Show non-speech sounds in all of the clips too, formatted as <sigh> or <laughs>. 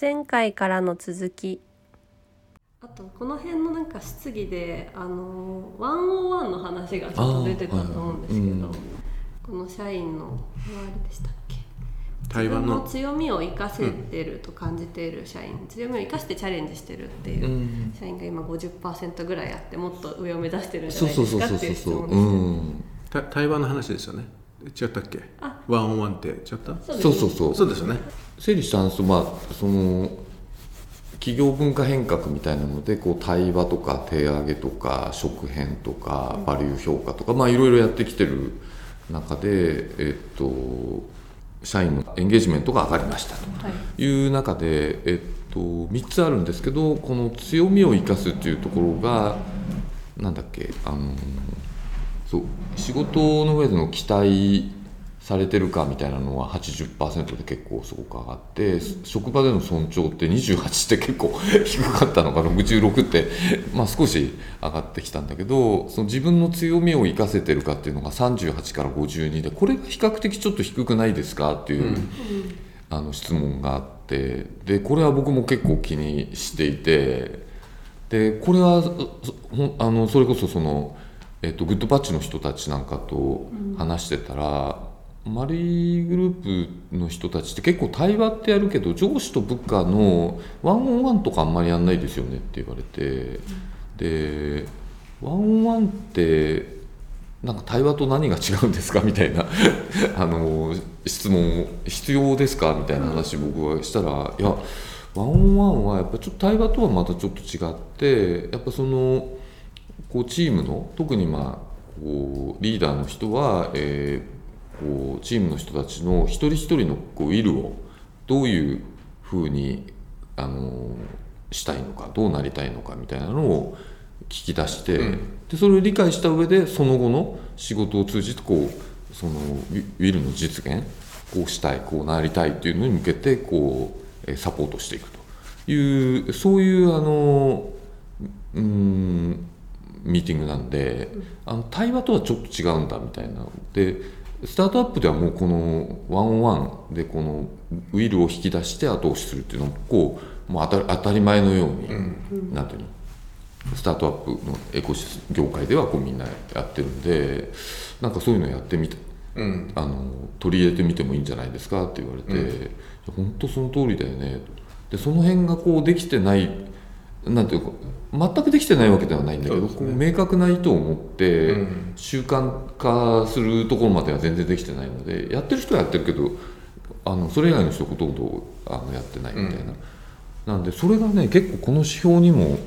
前回からの続き。あとこの辺のなんか質疑であの101の話がちょっと出てたと思うんですけど、はいはいこの社員のあれでしたっけ？対話の。自分の強みを生かせてると感じている社員、強みを生かしてチャレンジしてるっていううん。社員が今50%ぐらいあってもっと上を目指してるんじゃないそうそうですかそうそうっていう質問ですよね。そううん。た対話の話ですよね違ったっけ？あ。ワンオンワンって。違った？そうそうそうそう。そうですよね。整理したんですとまあその企業文化変革みたいなのでこう対話とか手上げとか食編とかバリュー評価とかまあいろいろやってきてる中でえっと社員のエンゲージメントが上がりました。はい。という中で、えっと、3つあるんですけどこの強みを生かすっていうところがなんだっけ？あのそう。仕事の上での期待されてるかみたいなのは80%で結構すごく上がって、職場での尊重って28って結構低かったのか66って、まあ、少し上がってきたんだけどその自分の強みを生かせてるかっていうのが38から52でこれが比較的ちょっと低くないですかっていう、あの質問があってでこれは僕も結構気にしていてでこれはあのそれこそその、えっと、グッドパッチの人たちなんかと話してたら、マリーグループの人たちって結構対話ってやるけど上司と部下のワンオンワンとかあんまりやんないですよねって言われてでワンオンワンってなんか対話と何が違うんですかみたいな <laughs> あの質問を必要ですかみたいな話僕はしたらいやワンオンワンはやっぱちょっと対話とはまたちょっと違ってやっぱそのこうチームの特にまあこうリーダーの人は、えーこうチームの人たちの一人一人のこうウィルをどういうふうにあのしたいのかどうなりたいのかみたいなのを聞き出して、でそれを理解した上でその後の仕事を通じてこうそのウィルの実現こうしたいこうなりたいっていうのに向けてこうえーサポートしていくというそういうあのうんミーティングなんで、あの対話とはちょっと違うんだみたいな。でスタートアップではもうこのワンオンワンでこのウィルを引き出して後押しするっていうのをこうもう当た当たり前のように、なんていうのスタートアップのエコシス業界ではこうみんなやってるんでなんかそういうのやってみてうん。あの取り入れてみてもいいんじゃないですかって言われて、本当その通りだよね。とでその辺がこうできてないなんていうか全くできてないわけではないんだけど、ね。明確な意図を持ってうん。習慣化するところまでは全然できてないのでやってる人はやってるけどあのそれ以外の人ほとんどあのやってないみたいな、なんでそれがね結構この指標にも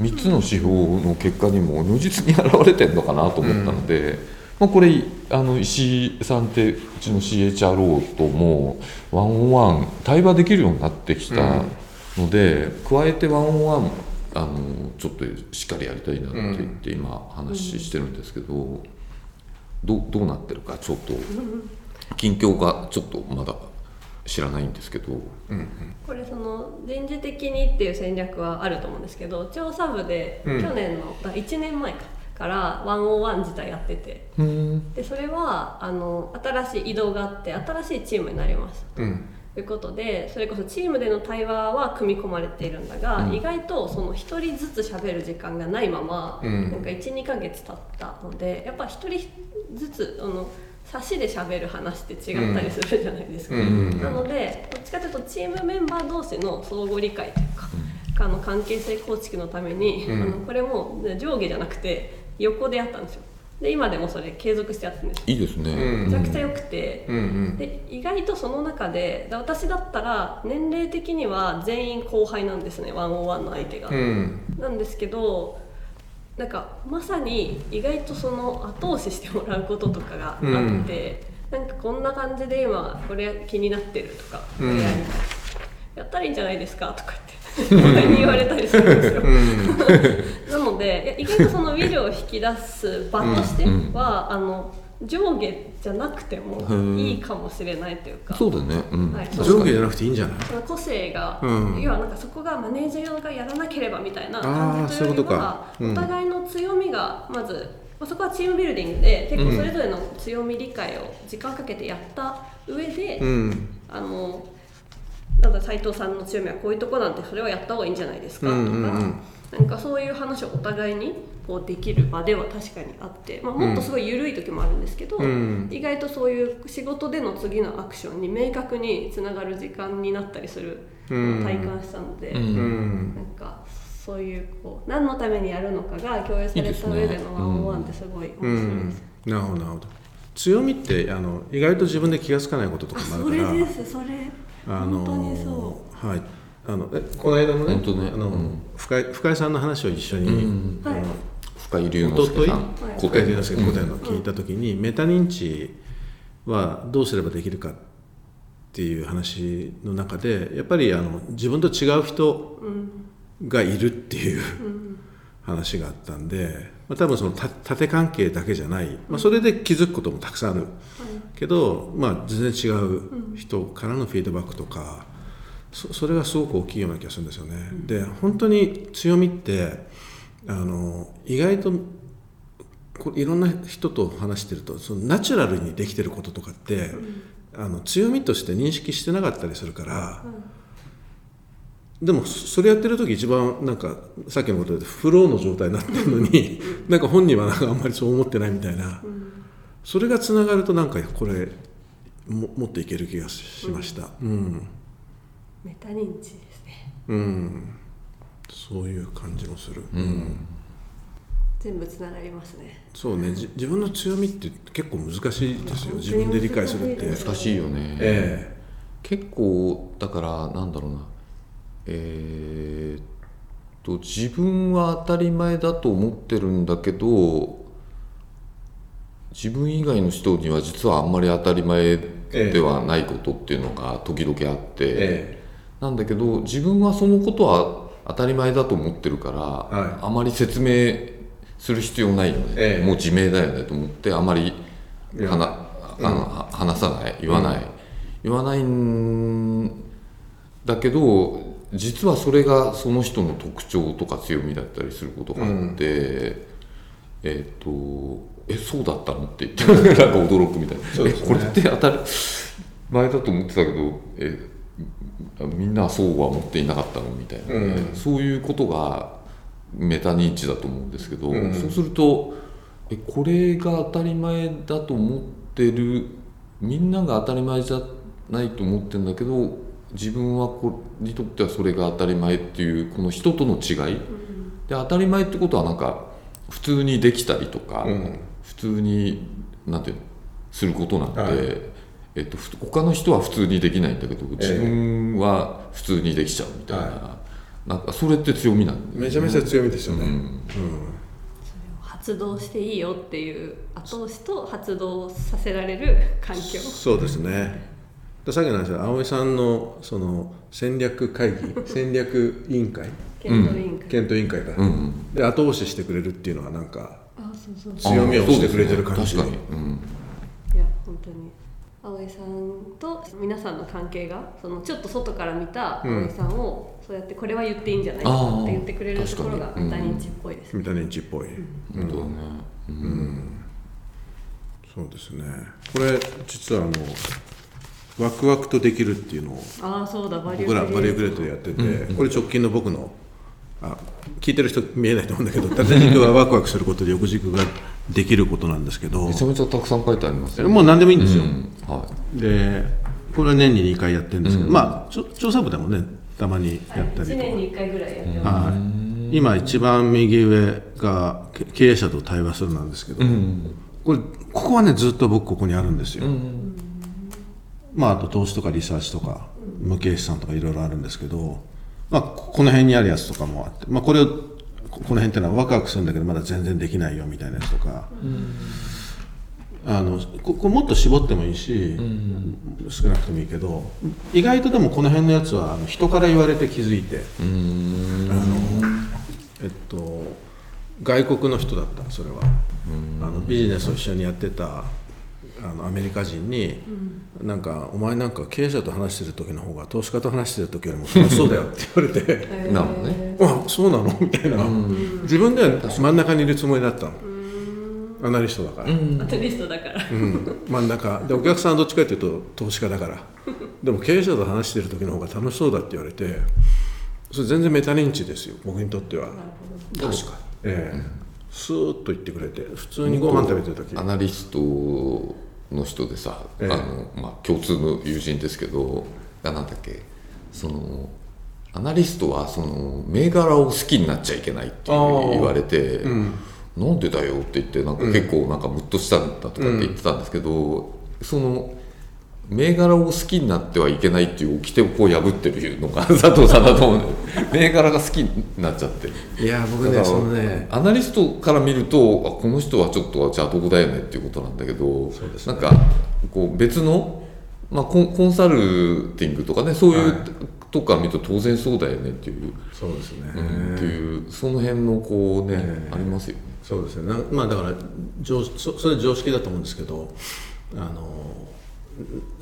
3つの指標の結果にも如実に現れてるのかなと思ったので、まあ、これあの石井さんってうちの CHRO ともワンオンワン対話できるようになってきたので、加えてワンオンワンあのちょっとしっかりやりたいなって言って今話してるんですけど、どうどうなってるかちょっと近況がちょっとまだ知らないんですけど。これその人事的にっていう戦略はあると思うんですけど調査部でうん。去年の、あ1年前かから101自体やってて。うん。でそれはあの新しい移動があって新しいチームになります。うん。ということでそれこそチームでの対話は組み込まれているんだが、うん。意外とその1人ずつ喋る時間がないまま、うん。なんか12ヶ月経ったのでやっぱ1人ずつあの差しで喋る話って違ったりするじゃないですか。うんなのでどっちかというとチームメンバー同士の相互理解というか、あの関係性構築のために、うん。あのこれも上下じゃなくて横でやったんですよで今でもそれ継続してやってるんですよ。いいですね、うん。めちゃくちゃ良くて、うんうん。で意外とその中でだ私だったら年齢的には全員後輩なんですね。101の相手が、うん。なんですけどなんかまさに意外とその後押ししてもらうこととかがあって、なんかこんな感じで今これ気になってるとか、これやったらいいんじゃないですかとか言って。他に言われたりするんですよ。うん。<laughs> なのでいや意外とそのウィルを引き出す場としては、あの上下じゃなくてもいいかもしれないというか。そうだね、うん。はい。上下じゃなくていいんじゃない？個性が、うん。要はなんかそこがマネージャーがやらなければみたいな感じというよりそういうことはか。うん。お互いの強みがまず、まあ、そこはチームビルディングで結構それぞれの強み理解を時間かけてやった上で、うん。あのなんか斉藤さんの強みはこういうとこなんてそれはやった方がいいんじゃないですか？とか、うんうん。うんなんかそういう話をお互いにこうできる場では確かにあって、まあ、もっとすごい緩い時もあるんですけど、うん。意外とそういう仕事での次のアクションに明確につながる時間になったりするのを体感したので、なんかそういうこう何のためにやるのかが共有された上でのワンオンワンってすごい面う白いです。ん。なるほどなるほど。強みってあの意外と自分で気が付かないこととあかもあるから。それですそれあの本当にそう。はい。あのえこの間もね本当ね。あの、うん。深井深井さんの話を一緒に、うん。はい。深井龍之介さん。深井龍之介古典の聞いた時に、メタ認知はどうすればできるかっていう話の中でやっぱりあの自分と違う人がいるっていう話があったんで、まあ、多分そのた縦関係だけじゃない、まあ、それで気づくこともたくさんある、けど、まあ、全然違う人からのフィードバックとかそそれがすごく大きいような気がするんですよね。で本当に強みってあの意外とこういろんな人と話してるとそのナチュラルにできてることとかって、あの強みとして認識してなかったりするから、でもそそれやってる時一番なんかさっきのことでフローの状態になってるのに <laughs> なんか本人はなんかあんまりそう思ってないみたいな、それがつながるとなんかこれももっといける気がしました。うん。メタ認知ですね。うん、そういう感じもする、うん。全部つながりますね。そうね。じ自分の強みって結構難しいですよ。自分で理解するって。難しいよね、え。結構だからなんだろうなえーっと自分は当たり前だと思ってるんだけど自分以外の人には実はあんまり当たり前ではないことっていうのが時々あって、えなんだけど自分はそのことは当たり前だと思ってるから、はい。あまり説明する必要ないよね、ええ。もう自明だよねと思ってあまりいや。話あの話さない。言わない、言わないんだけど実はそれがその人の特徴とか強みだったりすることがあって、えっ、と「えそうだったの?」って言ってなんか驚くみたいな「そうですねえこれって当たり前だと思ってたけどえみんなはそうは思っていなかったの?」みたいなね、うんそういうことがメタ認知だと思うんですけど、うんそうするとえこれが当たり前だと思ってるみんなが当たり前じゃないと思ってるんだけど自分はこれにとってはそれが当たり前っていうこの人との違い、で当たり前ってことはなんか普通にできたりとか、うん。普通になんていうのすることなんで、はい。えっと、ふ他の人は普通にできないんだけど自分は普通にできちゃうみたいな,、はなんかそれって強みなんだよね。めちゃめちゃ強みですよね、うん。発動していいよっていう後押しと発動させられる環境。そうですねでさっきの話は葵さんのその戦略会議 <laughs> 戦略委員会？検討委員会、検討委員会だ、うんで後押ししてくれるっていうのはなんかあそうそう。強みをしてくれてる感じね。確かに、うん。いや本当に。葵さんと皆さんの関係がそのちょっと外から見た葵さんを、そうやってこれは言っていいんじゃないかって言ってくれるところがメタ認知っぽいです、メタ認知っぽい、本当だね、うん。そうですね。これ実はあのワクワクとできるっていうのをああそうだバリュー僕らバリューグレーートでやってて、これ直近の僕のあ聞いてる人見えないと思うんだけど縦軸はワクワクすることで横軸ができることなんですけどめちゃめちゃたくさん書いてありますよ、もう何でもいいんですよ、うん。はでこれは年に2回やってるんですけど、まあちょ調査部でもねたまにやったりと1か、年に1回ぐらいやってます、はい、今一番右上がけ経営者と対話するなんですけど、い、うん。これここはねずっと僕ここにあるんですよ、うんまああと投資とかリサーチとか無形資産とかいろいろあるんですけど、まあ、ここの辺にあるやつとかもあって、まあ、これをここの辺っていうのはワクワクするんだけどまだ全然できないよみたいなやつとか、あのここもっと絞ってもいいし、少なくてもいいけど意外とでもこの辺のやつはあの人から言われて気づいて、うん。あのえっと外国の人だったそれは、あのビジネスを一緒にやってたあのアメリカ人に、なんかお前なんか経営者と話してる時の方が投資家と話してる時よりも楽しそうだよって言われて。なるほどね。<laughs> あそうなの？みたいな、自分では真ん中にいるつもりだったの、アナリストだから、アナリストだから、うん、真ん中。でお客さんはどっちかっていうと投資家だから。でも経営者と話してる時の方が楽しそうだって言われてそれ全然メタ認知ですよ僕にとっては。確かええ。スーッと言ってくれて普通にご飯食べてる時。アナリストの人でさ、ええ。あのまあ、共通の友人ですけどがなんだっけそのアナリストはその銘柄を好きになっちゃいけないって言われて、なんでだよって言ってなんか結構なんかムッとしたんだとかって言ってたんですけど、その銘柄を好きになってはいけないっていう掟をこう破ってるのが <laughs> 佐藤さんだと思う銘柄が好きになっちゃって。る。いや僕ねそのねアナリストから見るとあこの人はちょっと邪道だよねっていうことなんだけどそうですなんかこう別の、まあ、コンコンサルティングとかねそういう、はい。とこから見ると当然そうだよねっていう、そうですね、うんっていうその辺のこうね、ええ。ありますよね。そうですね。なまあだから常そそれ常識だと思うんですけどあの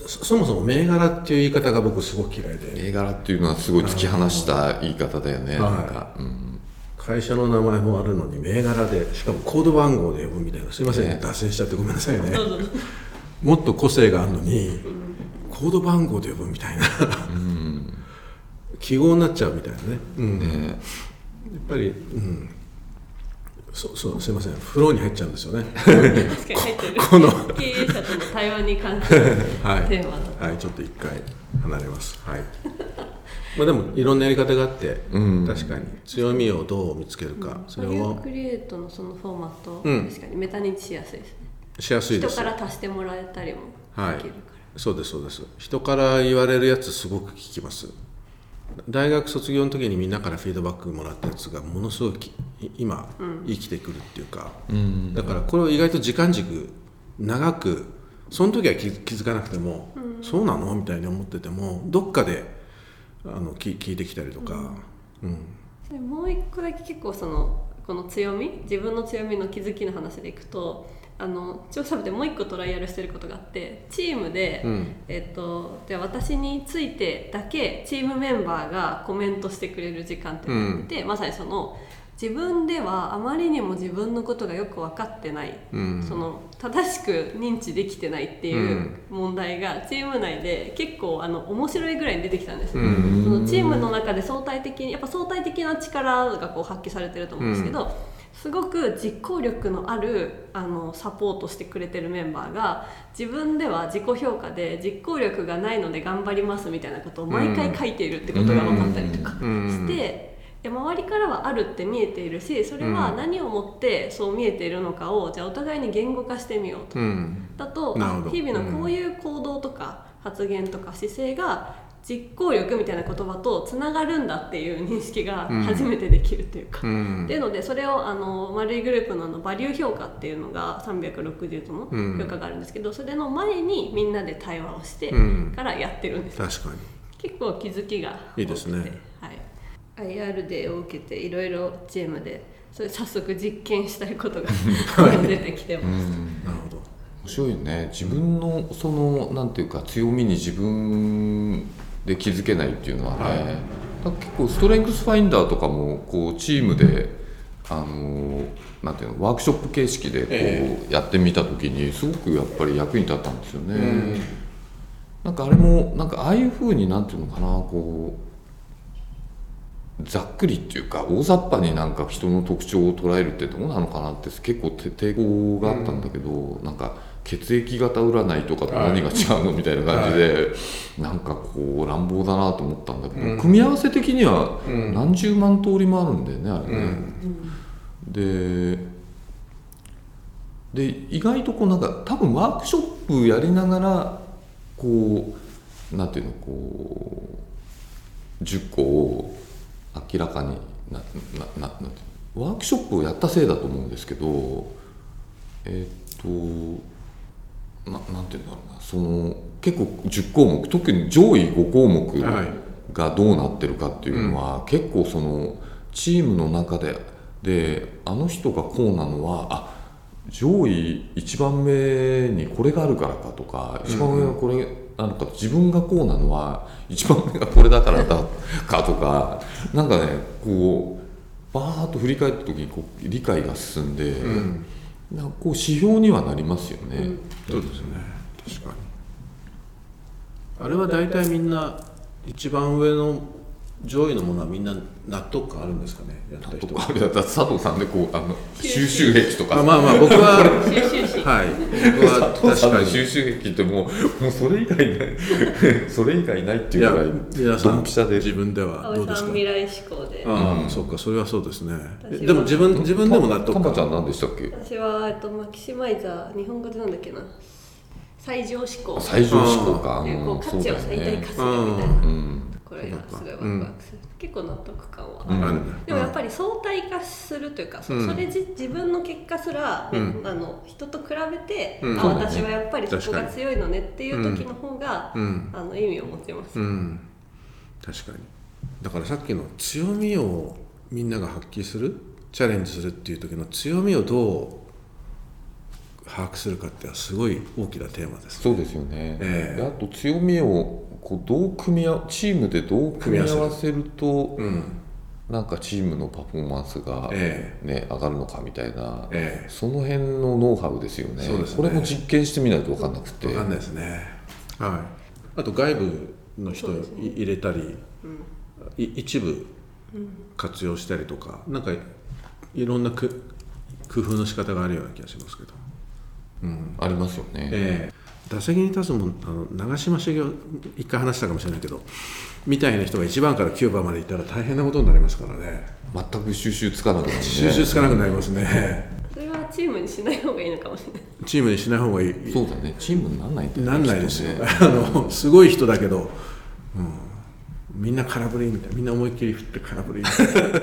そそもそも銘柄っていう言い方が僕すごく嫌いで。銘柄っていうのはすごい突き放した言い方だよね、はい。なんか、うん、会社の名前もあるのに銘柄でしかもコード番号で呼ぶみたいな。すいません、ね。脱線しちゃってごめんなさいね。もっと個性があるのに、コード番号で呼ぶみたいな、<laughs> 記号になっちゃうみたいなね、うん。ね。やっぱり、うん、そうそうすいません。フローに入っちゃうんですよね。確かに入ってる。この。経営者との対話に関するはい、テーマだはい、ちょっと一回離れます。はい。<laughs> まあでもいろんなやり方があって、うん。確かに。強みをどう見つけるか、それを。クリエイトのそのフォーマット、うん。確かにメタ認知しやすいですね。しやすいです。人から足してもらえたりもはいできるかそうですそうです。人から言われるやつすごく聞きます。大学卒業の時にみんなからフィードバックもらったやつがものすごいき今、生きてくるっていうか、だからこれを意外と時間軸長くその時は気気づかなくても、そうなのみたいに思っててもどっかであの聞聞いてきたりとか、うん。でもう一個だけ結構そのこの強み自分の強みの気づきの話でいくとあの調査部でもう一個トライアルしてることがあってチームで、うん。えっとじゃあ私についてだけチームメンバーがコメントしてくれる時間っていうのがあって、まさにその自分ではあまりにも自分のことがよく分かってない、うん。その正しく認知できてないっていう問題がチーム内で結構あの面白いぐらいに出てきたんですよ、うん。そのチームの中で相対的にやっぱ相対的な力がこう発揮されてると思うんですけど、すごく実行力のあるあのサポートしてくれてるメンバーが自分では自己評価で実行力がないので頑張りますみたいなことを毎回書いているってことが分かったりとかうん。して。いや周りからはあるって見えているしそれは何をもってそう見えているのかをじゃあお互いに言語化してみようと。うん。だと日々のこういう行動とか発言とか姿勢が実行力みたいな言葉とつながるんだっていう認識が初めてできるっていうか。うん。っていうのでそれをあの丸いグループのあのバリュー評価っていうのが360度のうん。評価があるんですけど、それの前にみんなで対話をしてうん。からやってるんです、確かに。結構気づきがいいですね。はい、IR デーを受けていろいろチームでそれ早速実験したいことが <laughs> 出てきてます、なるほど。面白いよね。自分のそのなんていうか強みに自分で気づけないっていうのはね、はい。結構ストレングスファインダーとかもこうチームであのなんていうのワークショップ形式でこえうやってみた時にすごくやっぱり役に立ったんですよね、なんかあれもなんかああいうふうになんていうのかなこうざっくりっていうか大雑把になんか人の特徴を捉えるってどうなのかなって結構て抵抗があったんだけど、なんか血液型占いとかと何が違うのみたいな感じで、なんかこう乱暴だなと思ったんだけど、組み合わせ的には何十万通りもあるんだよねあれね。でで意外とこうなんか多分ワークショップやりながらこうなんていうのこう10個を明らかになななワークショップをやったせいだと思うんですけどえーっとななんていうんだろうなその結構10項目特に上位5項目はい。がどうなってるかっていうのは、結構そのチームの中でであの人がこうなのはあ上位1番目にこれがあるからかとか1番上はこれなのか自分がこうなのは1番目がこれだからだかとかなんかねこうバーッと振り返った時にこう理解が進んで、なんかこう指標にはなりますよね、そうですね。確かに。あれは大体みんな一番上の上位のものはみんな納得感あるんですかねやったと人あれ <laughs> だったら佐藤さんでこうあの収集癖とか。あまあまあ <laughs> 僕は収集心はい。僕は確かに。収集癖ってもうもうそれ以外ない <laughs> それ以外ないっていうぐらい皆さんドンピシャで。自分ではどうですか？未来志向で。ああ、そうかそれはそうですね。でも自分自分でも納得感。ちゃん何でしたっけ？私は、えっと、マキシマイザー日本語でなんだっけな？最上志向。最上志向か。でこう価値を最大化するみたいな、うん。これがすごいワクワクする、結構納得感は。ある、うんでもやっぱり相対化するというか、そうん。それじ自分の結果すら、ねうん。あの人と比べて、うん。あ私はやっぱりそこが強いのねっていう時の方が、うん。あの意味を持ちます、うん。確かに。だからさっきの強みをみんなが発揮する？チャレンジするっていう時の強みをどう把握するかっていうのはすごい大きなテーマです。そうですよね、ええ。であと強みをこうどう組み合わチームでどう組み合わせるとうん。なんかチームのパフォーマンスが、えね上がるのかみたいな、ええ。その辺のノウハウですよね。そうですね。これも実験してみないと分かんなくて。分かんないですね。はい。あと外部の人い入れたり、い一部活用したりとかなんかいろんなく工夫の仕方があるような気がしますけどありますよね、ええ。打席に立つもんあの長嶋茂雄一回話したかもしれないけどみたいな人が1番から9番までいったら大変なことになりますからね。全く収集つかなくなるね。収集つかなくなりますね。それはチームにしない方がいいのかもしれない。チームにしない方がいい。そうだね。チームになんないねなんないですよ、ね。あのすごい人だけど、うん、みんな空振りみたいな。みんな思いっきり振って空振りみたいな